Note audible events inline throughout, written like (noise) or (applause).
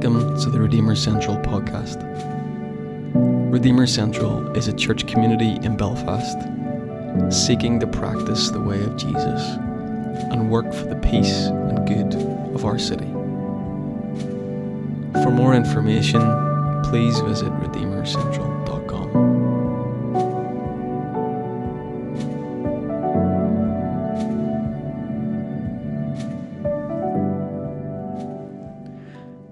Welcome to the Redeemer Central podcast. Redeemer Central is a church community in Belfast seeking to practice the way of Jesus and work for the peace and good of our city. For more information, please visit redeemercentral.com.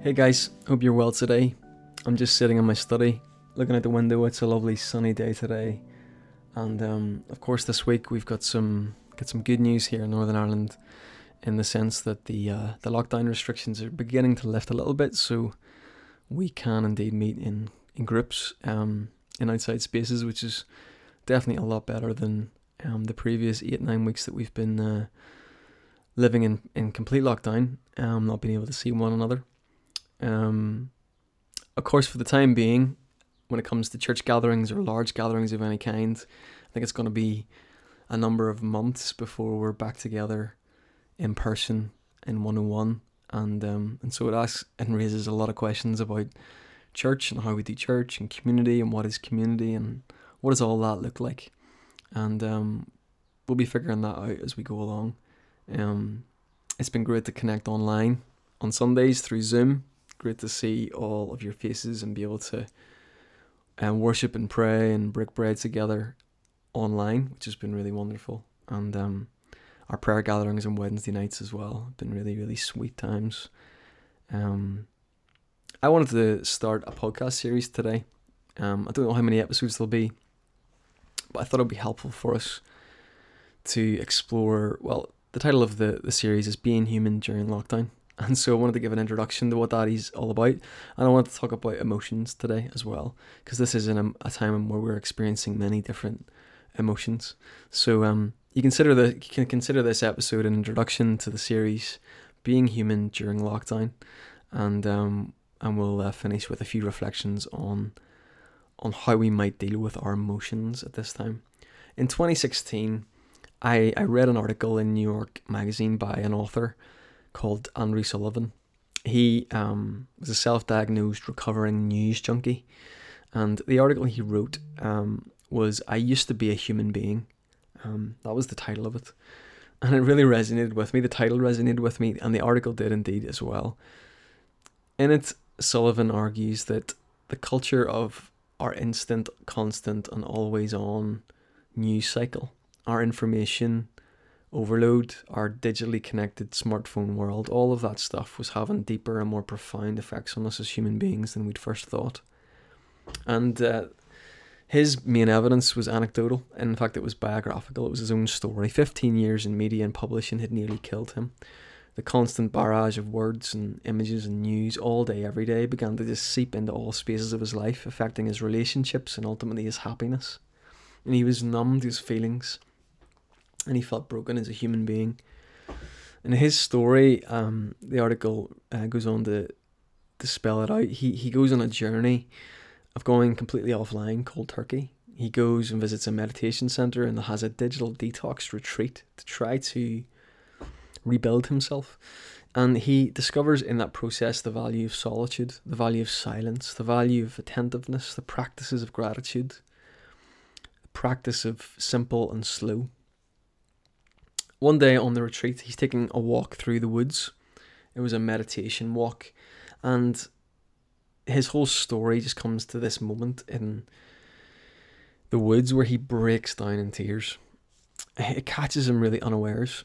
Hey guys, hope you're well today. I'm just sitting in my study, looking out the window. It's a lovely sunny day today, and um, of course, this week we've got some got some good news here in Northern Ireland, in the sense that the uh, the lockdown restrictions are beginning to lift a little bit, so we can indeed meet in in groups, um, in outside spaces, which is definitely a lot better than um, the previous eight nine weeks that we've been uh, living in in complete lockdown, um, not being able to see one another. Um, of course, for the time being, when it comes to church gatherings or large gatherings of any kind, I think it's going to be a number of months before we're back together in person in 101. And um, and so it asks and raises a lot of questions about church and how we do church and community and what is community and what does all that look like. And um, we'll be figuring that out as we go along. Um, it's been great to connect online on Sundays through Zoom great to see all of your faces and be able to um, worship and pray and break bread together online, which has been really wonderful. And um, our prayer gatherings on Wednesday nights as well have been really, really sweet times. Um, I wanted to start a podcast series today. Um, I don't know how many episodes there'll be, but I thought it'd be helpful for us to explore. Well, the title of the, the series is Being Human During Lockdown. (laughs) And so I wanted to give an introduction to what that is all about. And I wanted to talk about emotions today as well, because this is in a, time where we're experiencing many different emotions. So um, you consider the you can consider this episode an introduction to the series Being Human During Lockdown, and um, and we'll uh, finish with a few reflections on on how we might deal with our emotions at this time. In 2016, I, I read an article in New York Magazine by an author called Andrew Sullivan. He um, was a self diagnosed recovering news junkie. And the article he wrote um, was I Used to Be a Human Being. Um, that was the title of it. And it really resonated with me. The title resonated with me, and the article did indeed as well. In it, Sullivan argues that the culture of our instant, constant, and always on news cycle, our information overload, our digitally connected smartphone world, all of that stuff was having deeper and more profound effects on us as human beings than we'd first thought. And uh, his main evidence was anecdotal. And in fact, it was biographical. It was his own story. 15 years in media and publishing had nearly killed him. The constant barrage of words and images and news all day, every day began to just seep into all spaces of his life, affecting his relationships and ultimately his happiness. And he was numb to his feelings and he felt broken as a human being. In his story, um, the article uh, goes on to to spell it out. He he goes on a journey of going completely offline, cold turkey. He goes and visits a meditation center and has a digital detox retreat to try to rebuild himself. And he discovers in that process the value of solitude, the value of silence, the value of attentiveness, the practices of gratitude, the practice of simple and slow. One day on the retreat, he's taking a walk through the woods. It was a meditation walk, and his whole story just comes to this moment in the woods where he breaks down in tears. It catches him really unawares,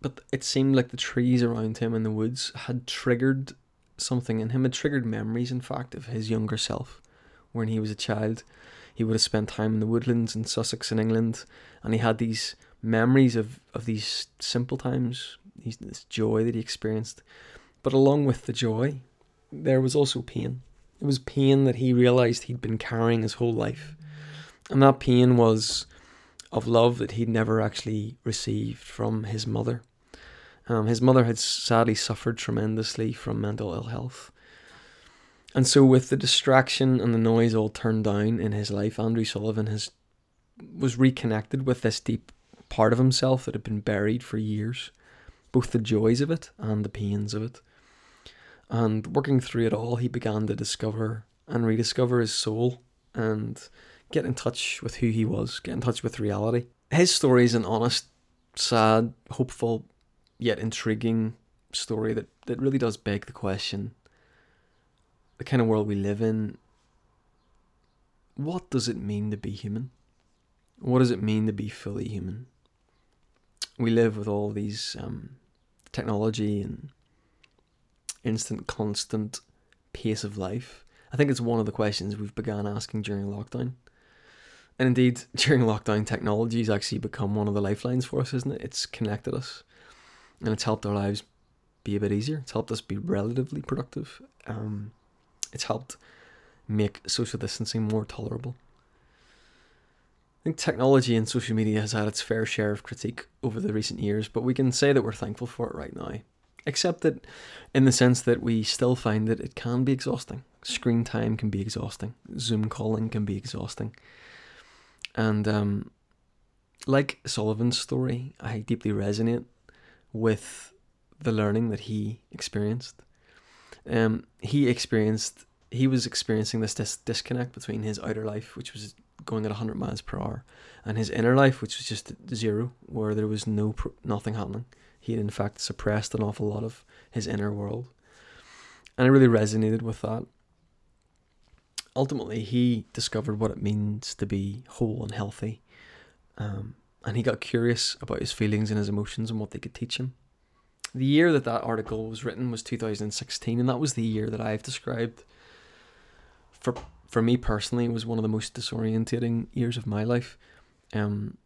but it seemed like the trees around him in the woods had triggered something in him, had triggered memories, in fact, of his younger self when he was a child. He would have spent time in the woodlands in Sussex in England, and he had these memories of, of these simple times, these, this joy that he experienced. But along with the joy, there was also pain. It was pain that he realized he'd been carrying his whole life. And that pain was of love that he'd never actually received from his mother. Um, his mother had sadly suffered tremendously from mental ill health. And so, with the distraction and the noise all turned down in his life, Andrew Sullivan has was reconnected with this deep part of himself that had been buried for years, both the joys of it and the pains of it. And working through it all, he began to discover and rediscover his soul and get in touch with who he was, get in touch with reality. His story is an honest, sad, hopeful, yet intriguing story that, that really does beg the question the kind of world we live in, what does it mean to be human? What does it mean to be fully human? We live with all these um, technology and instant, constant pace of life. I think it's one of the questions we've begun asking during lockdown. And indeed, (laughs) during lockdown, technology has actually become one of the lifelines for us, isn't it? It's connected us and it's helped our lives be a bit easier. It's helped us be relatively productive. Um, it's helped make social distancing more tolerable. I think technology and social media has had its fair share of critique over the recent years, but we can say that we're thankful for it right now. Except that, in the sense that we still find that it can be exhausting. Screen time can be exhausting. Zoom calling can be exhausting. And um, like Sullivan's story, I deeply resonate with the learning that he experienced. Um, he experienced he was experiencing this dis- disconnect between his outer life, which was going at 100 miles per hour, and his inner life, which was just zero, where there was no pr- nothing happening. He had in fact suppressed an awful lot of his inner world, and I really resonated with that. Ultimately, he discovered what it means to be whole and healthy, um, and he got curious about his feelings and his emotions and what they could teach him. The year that that article was written was 2016, and that was the year that I've described. For for me personally, it was one of the most disorientating years of my life. Um,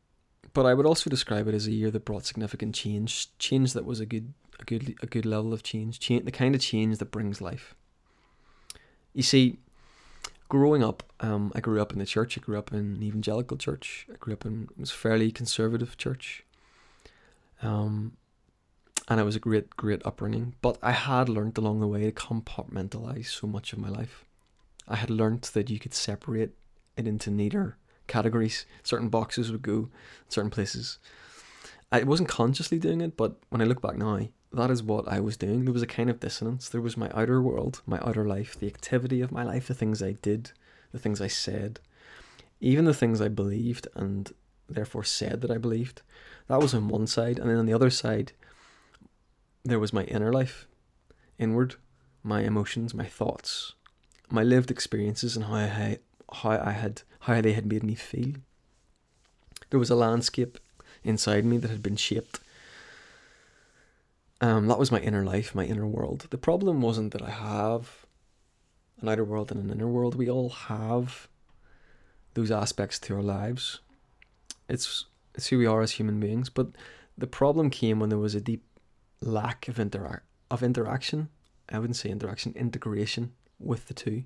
but I would also describe it as a year that brought significant change, change that was a good a good a good level of change, change the kind of change that brings life. You see, growing up, um, I grew up in the church. I grew up in an evangelical church. I grew up in it was a fairly conservative church. Um, and it was a great, great upbringing. But I had learned along the way to compartmentalize so much of my life. I had learnt that you could separate it into neater categories. Certain boxes would go certain places. I wasn't consciously doing it, but when I look back now, that is what I was doing. There was a kind of dissonance. There was my outer world, my outer life, the activity of my life, the things I did, the things I said, even the things I believed and therefore said that I believed. That was on one side. And then on the other side, there was my inner life, inward, my emotions, my thoughts, my lived experiences, and how I, how I had how they had made me feel. There was a landscape inside me that had been shaped. Um, that was my inner life, my inner world. The problem wasn't that I have an outer world and an inner world. We all have those aspects to our lives. It's it's who we are as human beings. But the problem came when there was a deep lack of interact of interaction. I wouldn't say interaction, integration with the two.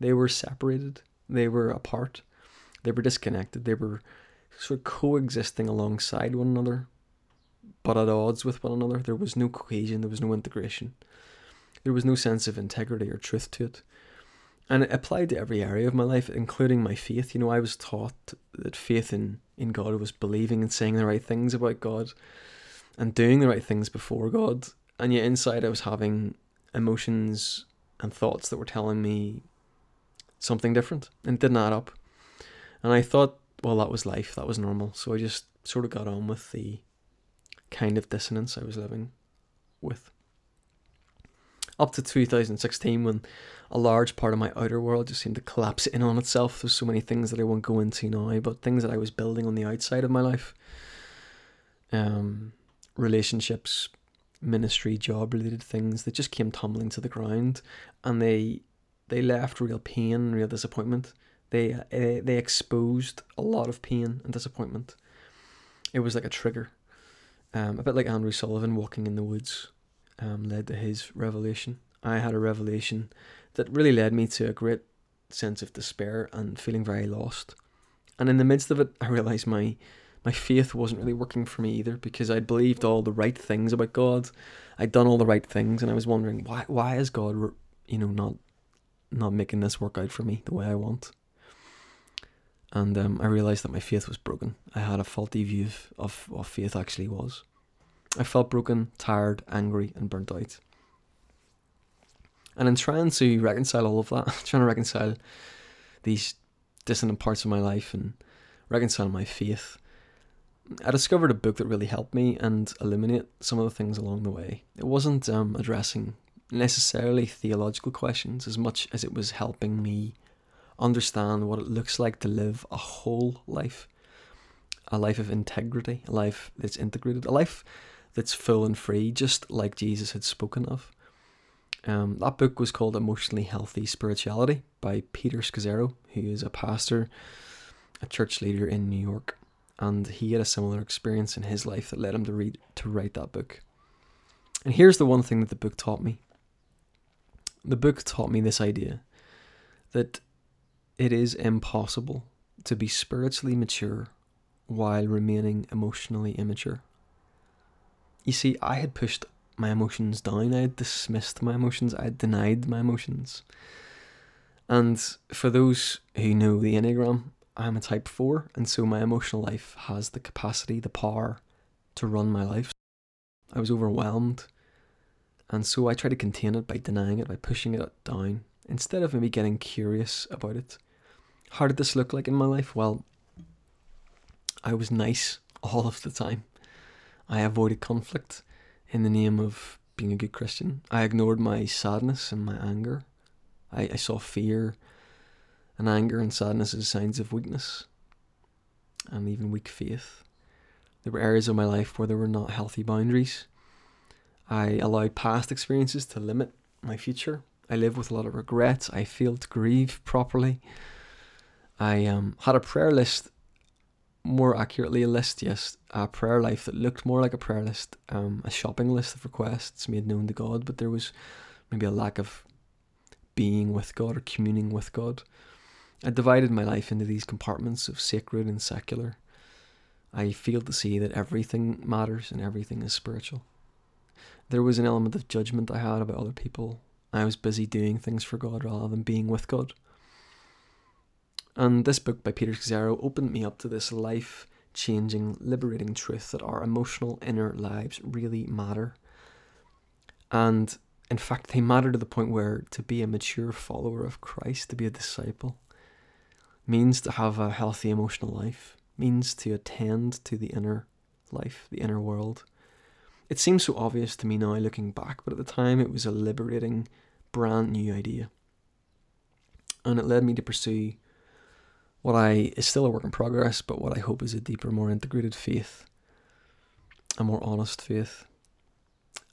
They were separated. They were apart. They were disconnected. They were sort of coexisting alongside one another, but at odds with one another. There was no cohesion. There was no integration. There was no sense of integrity or truth to it. And it applied to every area of my life, including my faith. You know, I was taught that faith in, in God was believing and saying the right things about God and doing the right things before God. And yet inside I was having emotions and thoughts that were telling me something different and didn't add up. And I thought, well, that was life, that was normal. So I just sort of got on with the kind of dissonance I was living with. Up to 2016, when a large part of my outer world just seemed to collapse in on itself. There's so many things that I won't go into now, but things that I was building on the outside of my life. Um, relationships, ministry, job related things that just came tumbling to the ground, and they they left real pain, real disappointment. They uh, they exposed a lot of pain and disappointment. It was like a trigger, um, a bit like Andrew Sullivan walking in the woods, um, led to his revelation. I had a revelation that really led me to a great sense of despair and feeling very lost. And in the midst of it, I realized my my faith wasn't really working for me either because I'd believed all the right things about God. I'd done all the right things, and I was wondering why why is God, you know, not not making this work out for me the way I want. And um, I realized that my faith was broken. I had a faulty view of, of what faith actually was. I felt broken, tired, angry, and burnt out. And in trying to reconcile all of that, (laughs) trying to reconcile these dissonant parts of my life and reconcile my faith, I discovered a book that really helped me and illuminate some of the things along the way. It wasn't um, addressing necessarily theological questions as much as it was helping me understand what it looks like to live a whole life, a life of integrity, a life that's integrated, a life that's full and free, just like Jesus had spoken of. Um, that book was called Emotionally Healthy Spirituality by Peter Scazzero, who is a pastor, a church leader in New York and he had a similar experience in his life that led him to read to write that book. And here's the one thing that the book taught me. The book taught me this idea that it is impossible to be spiritually mature while remaining emotionally immature. You see, I had pushed my emotions down, I had dismissed my emotions, I had denied my emotions. And for those who know the Enneagram, I'm a type 4, and so my emotional life has the capacity, the power to run my life. I was overwhelmed, and so I tried to contain it by denying it, by pushing it down, instead of maybe getting curious about it. How did this look like in my life? Well, I was nice (laughs) all of the time. I avoided conflict in the name of being a good Christian. I ignored my sadness and my anger. I, I saw fear and anger and sadness as signs of weakness and even weak faith. There were areas of my life where there were not healthy boundaries. I allowed past experiences to limit my future. I lived with a lot of regrets. I failed to grieve properly. I um, had a prayer list, more accurately, a list, yes, a prayer life that looked more like a prayer list, um, a shopping list of requests made known to God, but there was maybe a lack of being with God or communing with God. I divided my life into these compartments of sacred and secular. I failed to see that everything matters and everything is spiritual. There was an element of judgment I had about other people. I was busy doing things for God rather than being with God. And this book by Peter Scazzero opened me up to this life changing, liberating truth that our emotional inner lives really matter. And in fact, they matter to the point where to be a mature follower of Christ, to be a disciple, means to have a healthy emotional life, means to attend to the inner life, the inner world. It seems so obvious to me now looking back, but at the time it was a liberating, brand new idea. And it led me to pursue what I is still a work in progress, but what I hope is a deeper, more integrated faith, a more honest faith.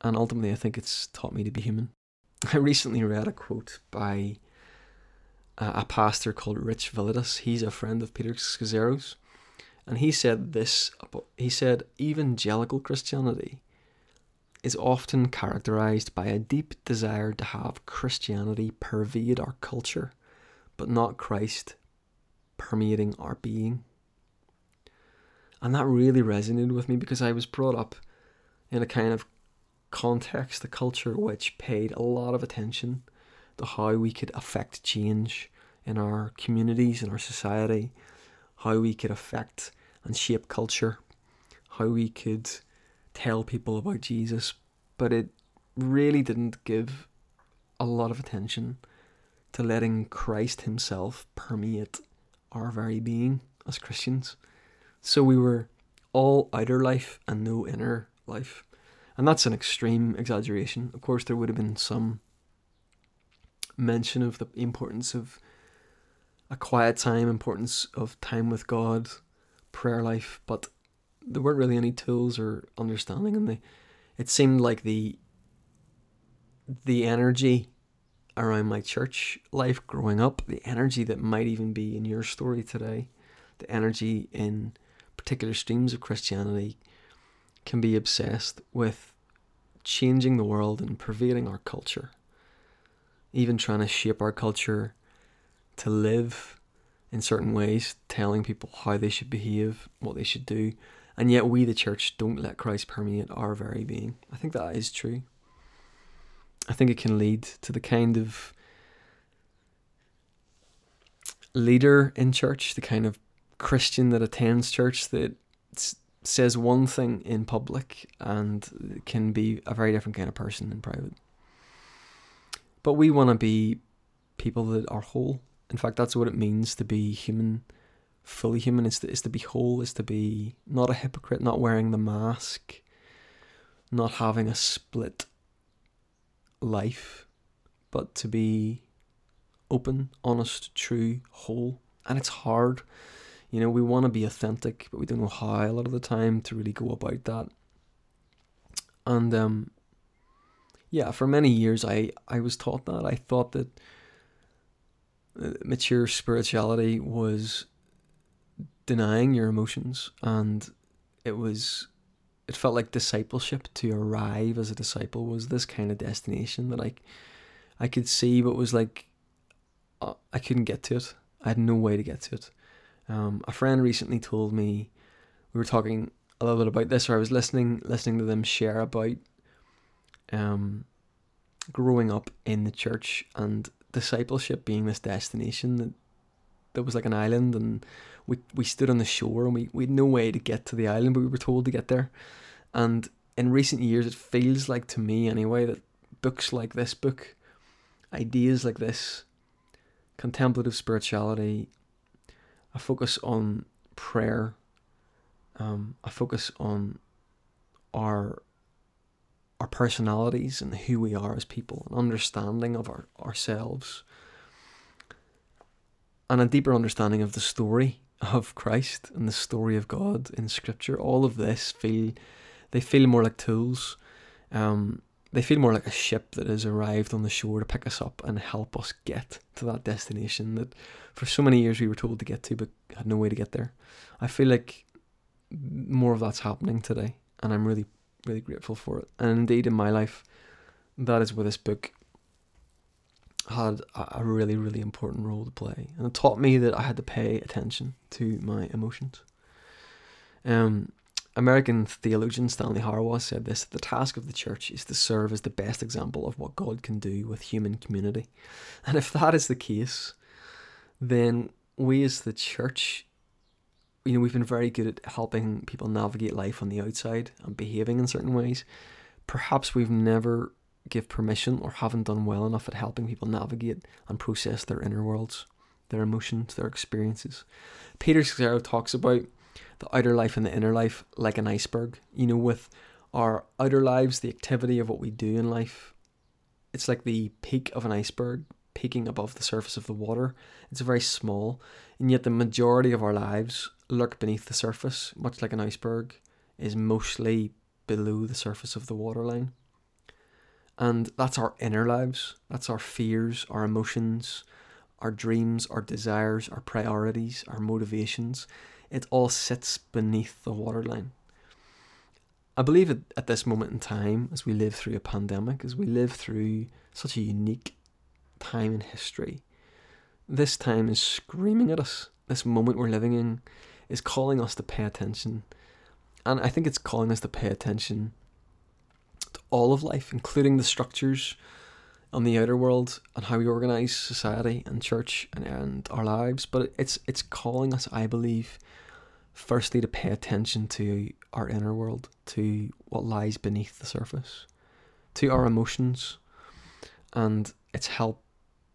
And ultimately, I think it's taught me to be human. (laughs) I recently read a quote by Uh, a pastor called Rich Villodas. He's a friend of Peter Scazzero's. And he said this he said, evangelical Christianity is often characterized by a deep desire to have Christianity pervade our culture, but not Christ permeating our being. And that really resonated with me because I was brought up in a kind of context, a culture which paid a lot of attention to how we could affect change in our communities, in our society, how we could affect and shape culture, how we could tell people about Jesus, but it really didn't give a lot of attention to letting Christ Himself permeate our very being as Christians. So we were all outer life and no inner life. And that's an extreme exaggeration. Of course, there would have been some mention of the importance of a quiet time, importance of time with God, prayer life, but there weren't really any tools or understanding and they it seemed like the the energy around my church life growing up, the energy that might even be in your story today, the energy in particular streams of Christianity can be obsessed with changing the world and pervading our culture. Even trying to shape our culture to live in certain ways, telling people how they should behave, what they should do, and yet we, the church, don't let Christ permeate our very being. I think that is true. I think it can lead to the kind of leader in church, the kind of Christian that attends church that says one thing in public and can be a very different kind of person in private. But we want to be people that are whole. In fact, that's what it means to be human, fully human. Is to, is to be whole, is to be not a hypocrite, not wearing the mask, not having a split life, but to be open, honest, true, whole. And it's hard. You know, we want to be authentic, but we don't know how a lot of the time to really go about that. And um, yeah, for many years I, I was taught that. I thought that uh, mature spirituality was denying your emotions and it was it felt like discipleship to arrive as a disciple was this kind of destination that I I could see but was like uh, I couldn't get to it. I had no way to get to it. Um, a friend recently told me we were talking a little bit about this, or I was listening listening to them share about um, growing up in the church and discipleship being this destination that that was like an island, and we we stood on the shore and we we had no way to get to the island, but we were told to get there. And in recent years, it feels like to me anyway that books like this book, ideas like this, contemplative spirituality, a focus on prayer, um, a focus on our our personalities and who we are as people, an understanding of our, ourselves, and a deeper understanding of the story of Christ and the story of God in Scripture. All of this feel they feel more like tools. Um, they feel more like a ship that has arrived on the shore to pick us up and help us get to that destination that for so many years we were told to get to but had no way to get there. I feel like more of that's happening today and I'm really, really grateful for it. And indeed, in my life, that is where this book had a really, really important role to play. And it taught me that I had to pay attention to my emotions. Um, American theologian Stanley Hauerwas said this the task of the church is to serve as the best example of what God can do with human community. (laughs) And if that is the case, then we as the church, you know, we've been very good at helping people navigate life on the outside and behaving in certain ways. Perhaps we've never give permission or haven't done well enough at helping people navigate and process their inner worlds, their emotions, their experiences. Peter Scazzero talks about the outer life and the inner life like an iceberg. You know, with our outer lives, the activity of what we do in life, it's like the peak of an iceberg peaking above the surface of the water. It's very small, and yet the majority of our lives lurk beneath the surface, much like an iceberg is mostly below the surface of the waterline. And that's our inner lives, that's our fears, our emotions, our dreams, our desires, our priorities, our motivations it all sits beneath the waterline. I believe at, this moment in time, as we live through a pandemic, as we live through such a unique time in history, this time is screaming at us. This moment we're living in is calling us to pay attention. And I think it's calling us to pay attention to all of life, including the structures on the outer world and how we organize society and church and, and our lives. But it's it's calling us, I believe, firstly to pay attention to our inner world, to what lies beneath the surface, to our emotions, and it's help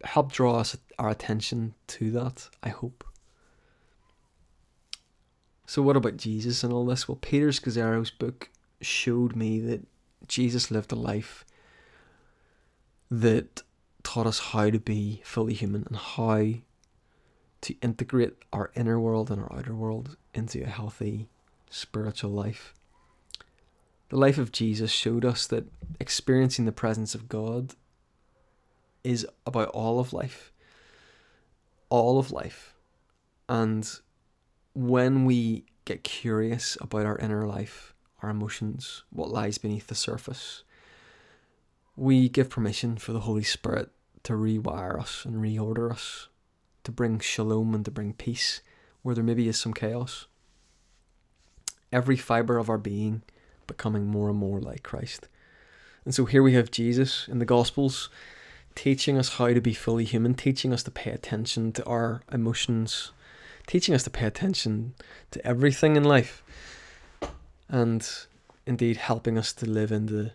help draw us our attention to that. I hope. So what about Jesus and all this? Well, Peter Scazzero's book showed me that Jesus lived a life that taught us how to be fully human and how to integrate our inner world and our outer world into a healthy spiritual life. The life of Jesus showed us that experiencing the presence of God is about all of life. All of life. And when we get curious about our inner life, our emotions, what lies beneath the surface, we give permission for the Holy Spirit to rewire us and reorder us to bring shalom and to bring peace where there maybe is some chaos. Every fiber of our being becoming more and more like Christ. And so here we have Jesus in the Gospels teaching us how to be fully human, teaching us to pay attention to our emotions, teaching us to pay attention to everything in life, and indeed helping us to live into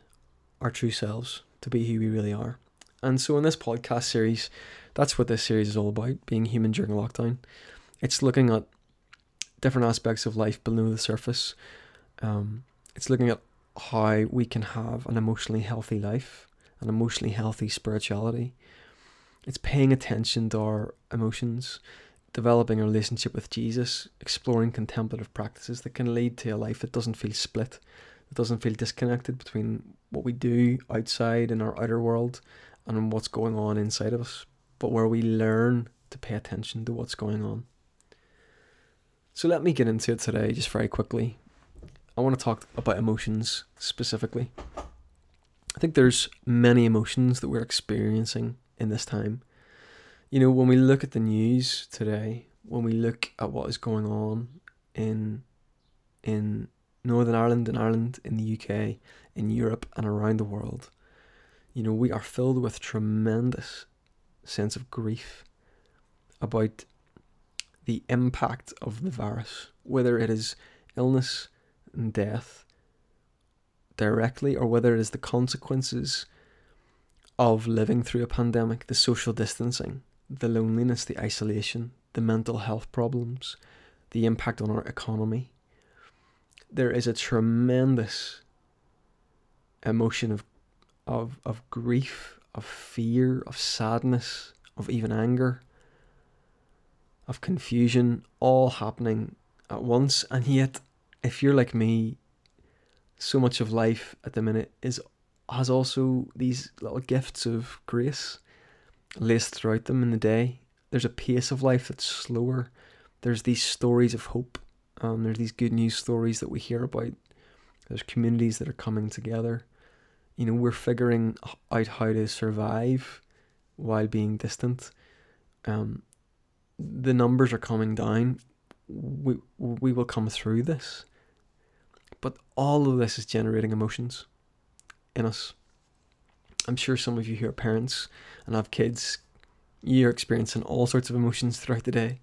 our true selves, to be who we really are. And so in this podcast series, that's what this series is all about being human during lockdown. It's looking at different aspects of life below the surface. Um, it's looking at how we can have an emotionally healthy life, an emotionally healthy spirituality. It's paying attention to our emotions, developing a relationship with Jesus, exploring contemplative practices that can lead to a life that doesn't feel split, that doesn't feel disconnected between what we do outside in our outer world and what's going on inside of us, but where we learn to pay attention to what's going on. So let me get into it today just very quickly. I want to talk about emotions specifically. I think there's many emotions that we're experiencing in this time. You know, when we look at the news today, when we look at what is going on in in Northern Ireland, in Ireland, in the UK, in Europe and around the world, you know, we are filled with tremendous sense of grief about the impact of the virus, whether it is illness and death directly or whether it is the consequences of living through a pandemic, the social distancing, the loneliness, the isolation, the mental health problems, the impact on our economy. There is a tremendous emotion of of of grief, of fear, of sadness, of even anger of confusion all happening at once. And yet, if you're like me, so much of life at the minute is has also these little gifts of grace laced throughout them in the day. There's a pace of life that's slower. There's these stories of hope. Um, there's these good news stories that we hear about. There's communities that are coming together. You know, we're figuring out how to survive while being distant. Um, the numbers are coming down. We we will come through this. But all of this is generating emotions in us. I'm sure some of you who are parents and have kids, you're experiencing all sorts of emotions throughout the day.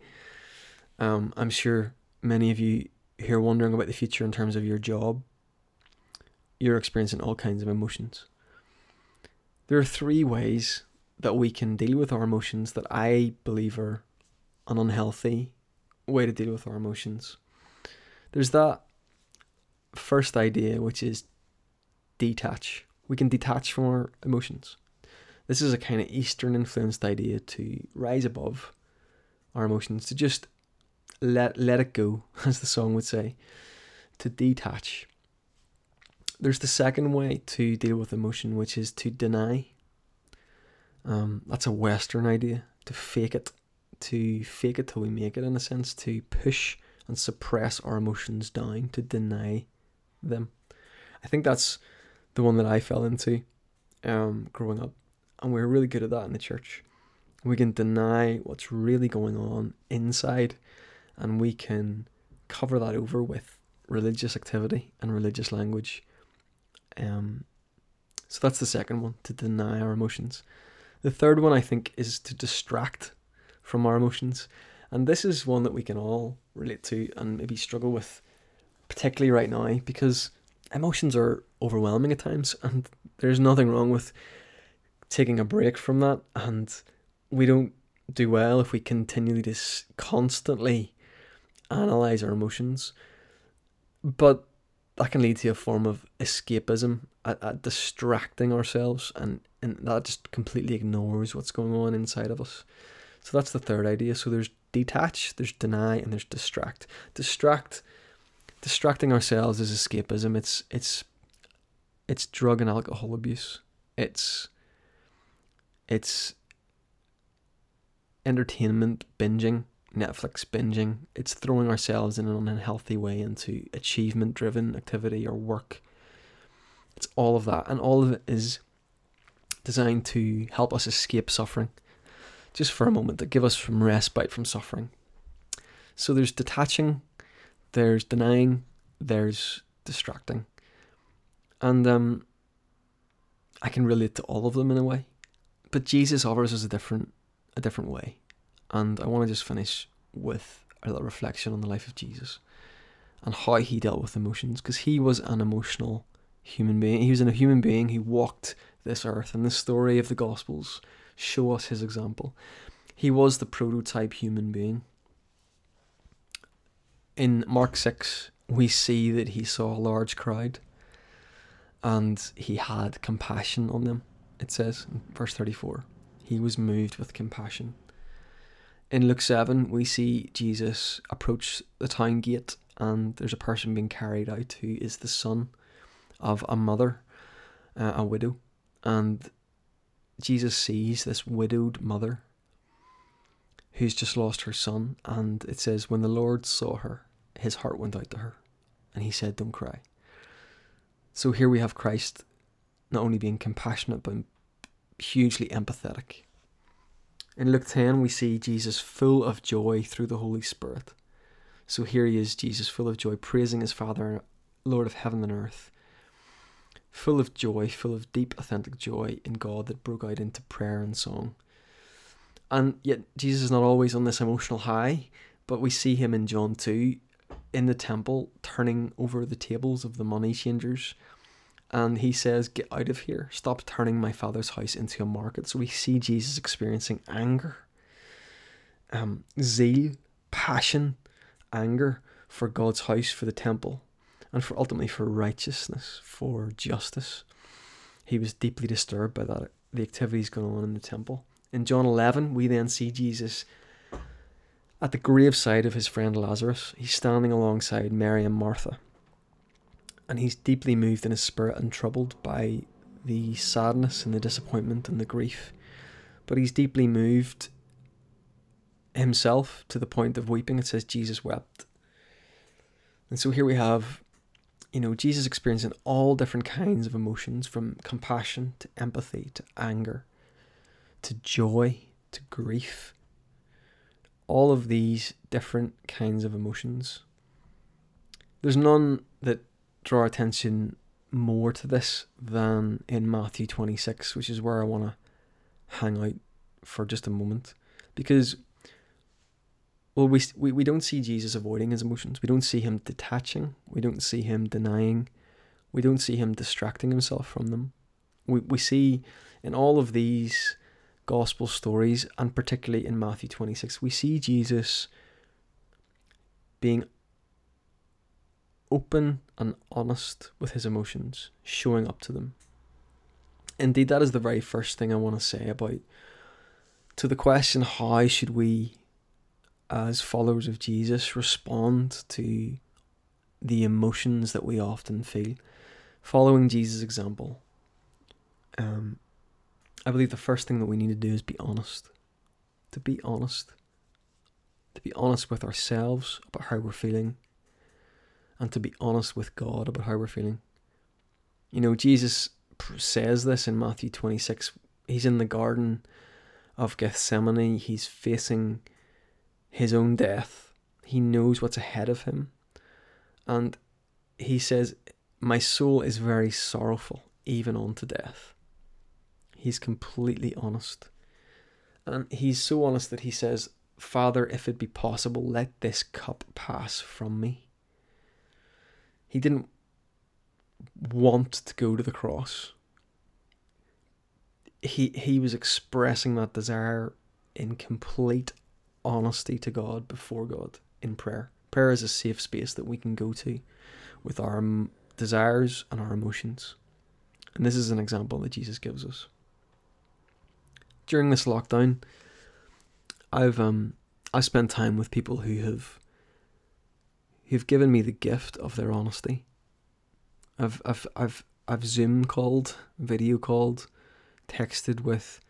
Um, I'm sure many of you who are wondering about the future in terms of your job, you're experiencing all kinds of emotions. There are three ways that we can deal with our emotions that I believe are an unhealthy way to deal with our emotions. There's that first idea, which is detach. We can detach from our emotions. This is a kind of Eastern influenced idea to rise above our emotions, to just let let it go, (laughs) as the song would say, to detach. There's the second way to deal with emotion, which is to deny. Um, that's a Western idea, to fake it, to fake it till we make it, in a sense, to push and suppress our emotions down, to deny them. I think that's the one that I fell into um, growing up. And we're really good at that in the church. We can deny what's really going on inside, and we can cover that over with religious activity and religious language. Um, so that's the second one to deny our emotions. The third one, I think, is to distract from our emotions. And this is one that we can all relate to and maybe struggle with, particularly right now, because emotions are overwhelming at times, (laughs) and there's nothing wrong with taking a break from that. And we don't do well if we continually just constantly analyze our emotions. But that can lead to a form of escapism, at, at distracting ourselves, and, and that just completely ignores what's going on inside of us. So that's the third idea. So there's detach, there's deny, and there's distract. Distract, distracting ourselves is escapism. It's it's it's drug and alcohol abuse. It's it's entertainment binging, Netflix binging. It's throwing ourselves in an unhealthy way into achievement driven activity or work. It's all of that. And all of it is designed to help us escape suffering just for a moment to give us some respite from suffering. So there's detaching, there's denying, there's distracting. And um, I can relate to all of them in a way. But Jesus offers us a different a different way. And I want to just finish with a little reflection on the life of Jesus and how he dealt with emotions, because he was an emotional human being. He was a human being who walked this earth, and the story of the Gospels show us his example. He was the prototype human being. In Mark 6, we see that he saw a large crowd and he had compassion on them, it says in verse 34. He was moved with compassion. In Luke 7, we see Jesus approach the town gate and there's a person being carried out who is the son of a mother, uh, a widow. And Jesus sees this widowed mother who's just lost her son. And it says, when the Lord saw her, his heart went out to her. And he said, Don't cry. So here we have Christ not only being compassionate, but hugely empathetic. In Luke 10, we see Jesus full of joy through the Holy Spirit. So here he is, Jesus full of joy, praising his Father, Lord of heaven and earth, full of joy, full of deep, authentic joy in God that broke out into prayer and song. And yet, Jesus is not always on this emotional high, but we see him in John 2 in the temple turning over the tables of the money changers. And he says, Get out of here. Stop turning my father's house into a market. So we see Jesus experiencing anger, um, zeal, passion, anger for God's house, for the temple and for ultimately for righteousness, for justice. He was deeply disturbed by that the activities going on in the temple. In John 11, we then see Jesus at the graveside of his friend Lazarus. He's standing alongside Mary and Martha. And he's deeply moved in his spirit and troubled by the sadness and the disappointment and the grief. But he's deeply moved himself to the point of weeping. It says Jesus wept. And so here we have you know, Jesus experiencing all different kinds of emotions from compassion to empathy to anger to joy to grief. All of these different kinds of emotions. There's none that draw attention more to this than in Matthew 26, which is where I want to hang out for just a moment. Because well, we, we, we don't see Jesus avoiding his emotions. We don't see him detaching. We don't see him denying. We don't see him distracting himself from them. We, we see in all of these gospel stories, and particularly in Matthew 26, we see Jesus being open and honest with his emotions, showing up to them. Indeed, that is the very first thing I want to say about to the question how should we as followers of Jesus respond to the emotions that we often feel, following Jesus' example. Um, I believe the first thing that we need to do is be honest. To be honest. To be honest with ourselves about how we're feeling, and to be honest with God about how we're feeling. You know, Jesus says this in Matthew 26. He's in the Garden of Gethsemane, he's facing his own death. He knows what's ahead of him. And he says, My soul is very sorrowful, even unto death. He's completely honest. And he's so honest that he says, Father, if it be possible, let this cup pass from me. He didn't want to go to the cross. He he was expressing that desire in complete honesty to God before God in prayer. Prayer is a safe space that we can go to with our desires and our emotions. And this is an example that Jesus gives us. During this lockdown, I've um I spent time with people who have who've given me the gift of their honesty. I've I've I've I've Zoom called, video called, texted with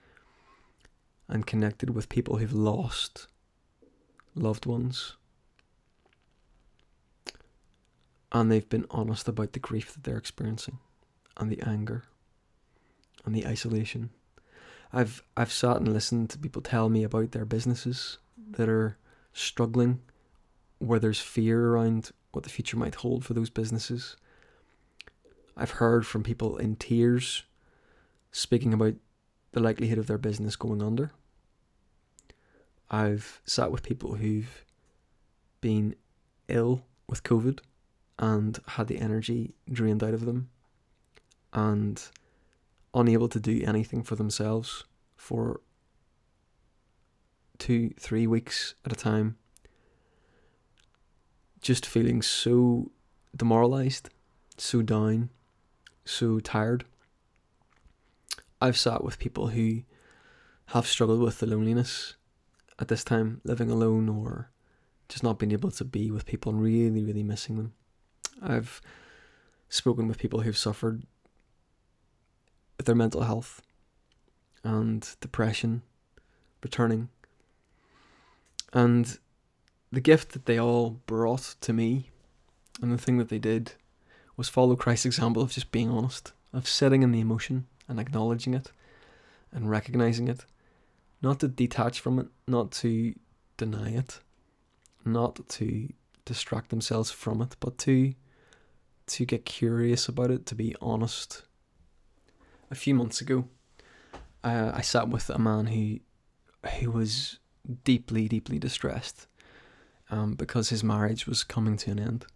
and connected with people who've lost loved ones. And they've been honest about the grief that they're experiencing and the anger and the isolation. I've I've sat and listened to people tell me about their businesses that are struggling, where there's fear around what the future might hold for those businesses. I've heard from people in tears speaking about the likelihood of their business going under. I've sat with people who've been ill with COVID and had the energy drained out of them and unable to do anything for themselves for two, three weeks at a time. Just feeling so demoralized, so down, so tired. I've sat with people who have struggled with the loneliness at this time, living alone or just not being able to be with people and really, really missing them. I've spoken with people who've suffered their mental health and depression returning. And the gift that they all brought to me and the thing that they did was follow Christ's example of just being honest, of sitting in the emotion and acknowledging it and recognizing it, not to detach from it, not to deny it, not to distract themselves from it, but to to get curious about it, to be honest. A few months ago, uh, I sat with a man who who was deeply, deeply distressed um, because his marriage was coming to an end.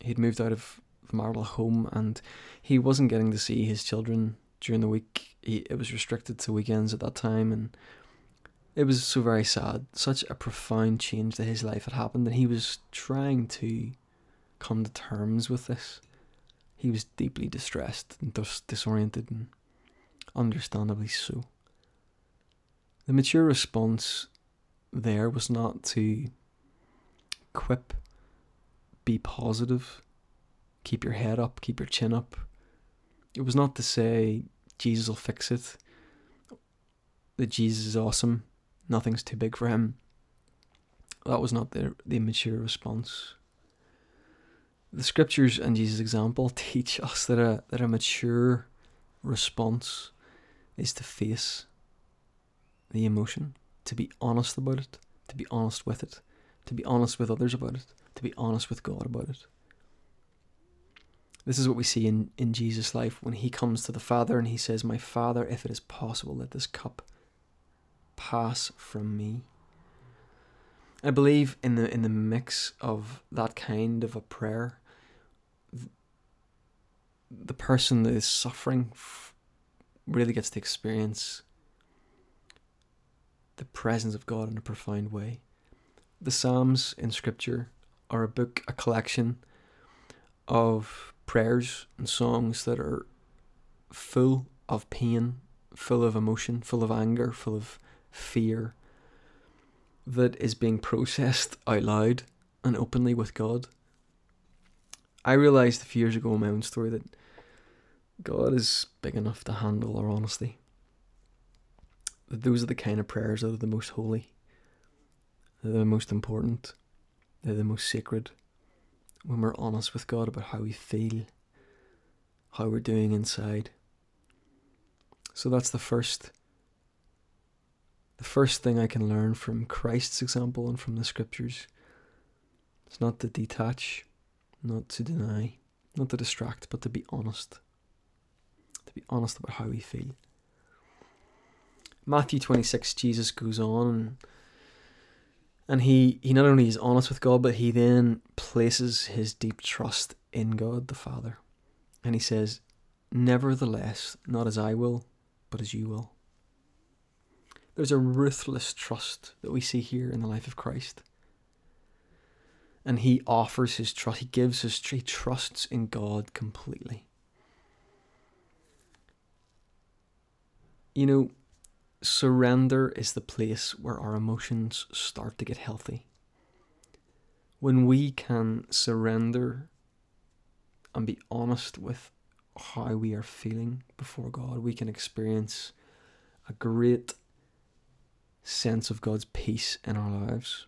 He'd moved out of the marital home and he wasn't getting to see his children during the week. He, it was restricted to weekends at that time, and it was so very sad. Such a profound change to his life had happened, and he was trying to come to terms with this. He was deeply distressed and dis- disoriented, and understandably so. The mature response there was not to quip, be positive, keep your head up, keep your chin up. It was not to say Jesus will fix it, that Jesus is awesome, nothing's too big for him. That was not the, the mature response. The scriptures and Jesus' example (laughs) teach us that a, that a mature response is to face the emotion, to be honest about it, to be honest with it, to be honest with others about it, to be honest with God about it. This is what we see in, in Jesus' life when he comes to the Father and he says, My Father, if it is possible, let this cup pass from me. I believe in the in the mix of that kind of a prayer, the person that is suffering really gets to experience the presence of God in a profound way. The Psalms in Scripture are a book, a collection of prayers and songs that are full of pain, full of emotion, full of anger, full of fear that is being processed out loud and openly with God. I realized a few years ago in my own story that God is big enough to handle our honesty. That those are the kind of prayers that are the most holy, they're the most important, they're the most sacred. When we're honest with God about how we feel, how we're doing inside. So that's the first the first thing I can learn from Christ's example and from the scriptures It's not to detach, not to deny, not to distract, but to be honest. To be honest about how we feel. Matthew 26, Jesus goes on and, and he, he not only is honest with God, but he then places his deep trust in God the Father. And he says, Nevertheless, not as I will, but as you will. There's a ruthless trust that we see here in the life of Christ. And he offers his trust, he gives his, he trusts in God completely. You know, surrender is the place where our emotions start to get healthy. When we can surrender and be honest with how we are feeling before God, we can experience a great sense of God's peace in our lives.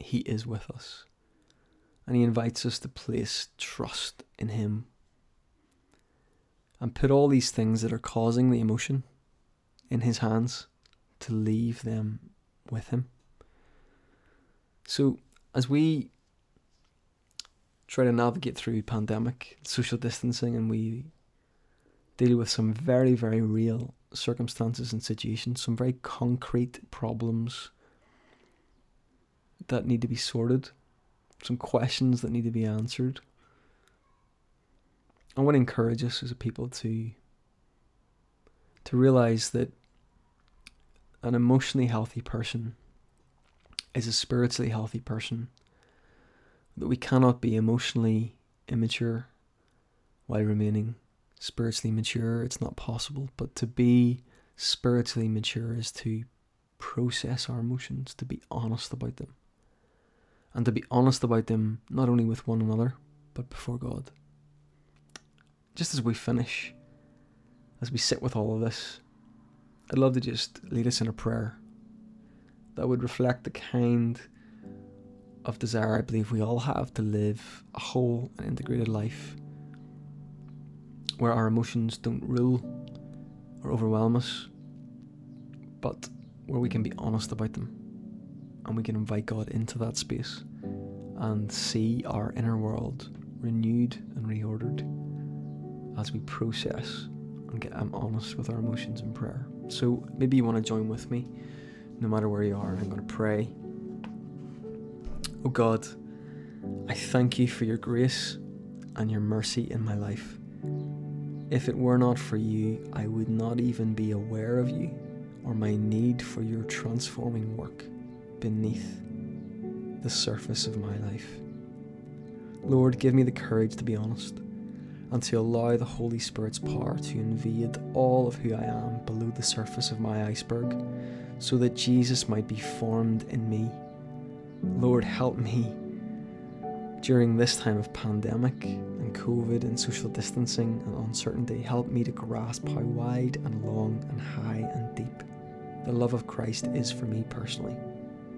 He is with us. And He invites us to place trust in Him. And put all these things that are causing the emotion in His hands to leave them with Him. So, as we try to navigate through pandemic, social distancing, and we deal with some very, very real circumstances and situations, some very concrete problems that need to be sorted, some questions that need to be answered. I want to encourage us as a people to to realize that an emotionally healthy person is a spiritually healthy person. That we cannot be emotionally immature while remaining spiritually mature. It's not possible. But to be spiritually mature is to process our emotions, to be honest about them. And to be honest about them not only with one another, but before God. Just as we finish, as we sit with all of this, I'd love to just lead us in a prayer that would reflect the kind of desire I believe we all have to live a whole and integrated life where our emotions don't rule or overwhelm us, but where we can be honest about them and we can invite God into that space and see our inner world renewed and reordered as we process and get um, honest with our emotions in prayer. So maybe you want to join with me, no matter where you are. I'm going to pray. Oh God, I thank you for your grace and your mercy in my life. If it were not for you, I would not even be aware of you or my need for your transforming work beneath the surface of my life. Lord, give me the courage to be honest and to allow the Holy Spirit's power to invade all of who I am below the surface of my iceberg so that Jesus might be formed in me. Lord, help me during this time of pandemic and COVID and social distancing and uncertainty. Help me to grasp how wide and long and high and deep the love of Christ is for me personally.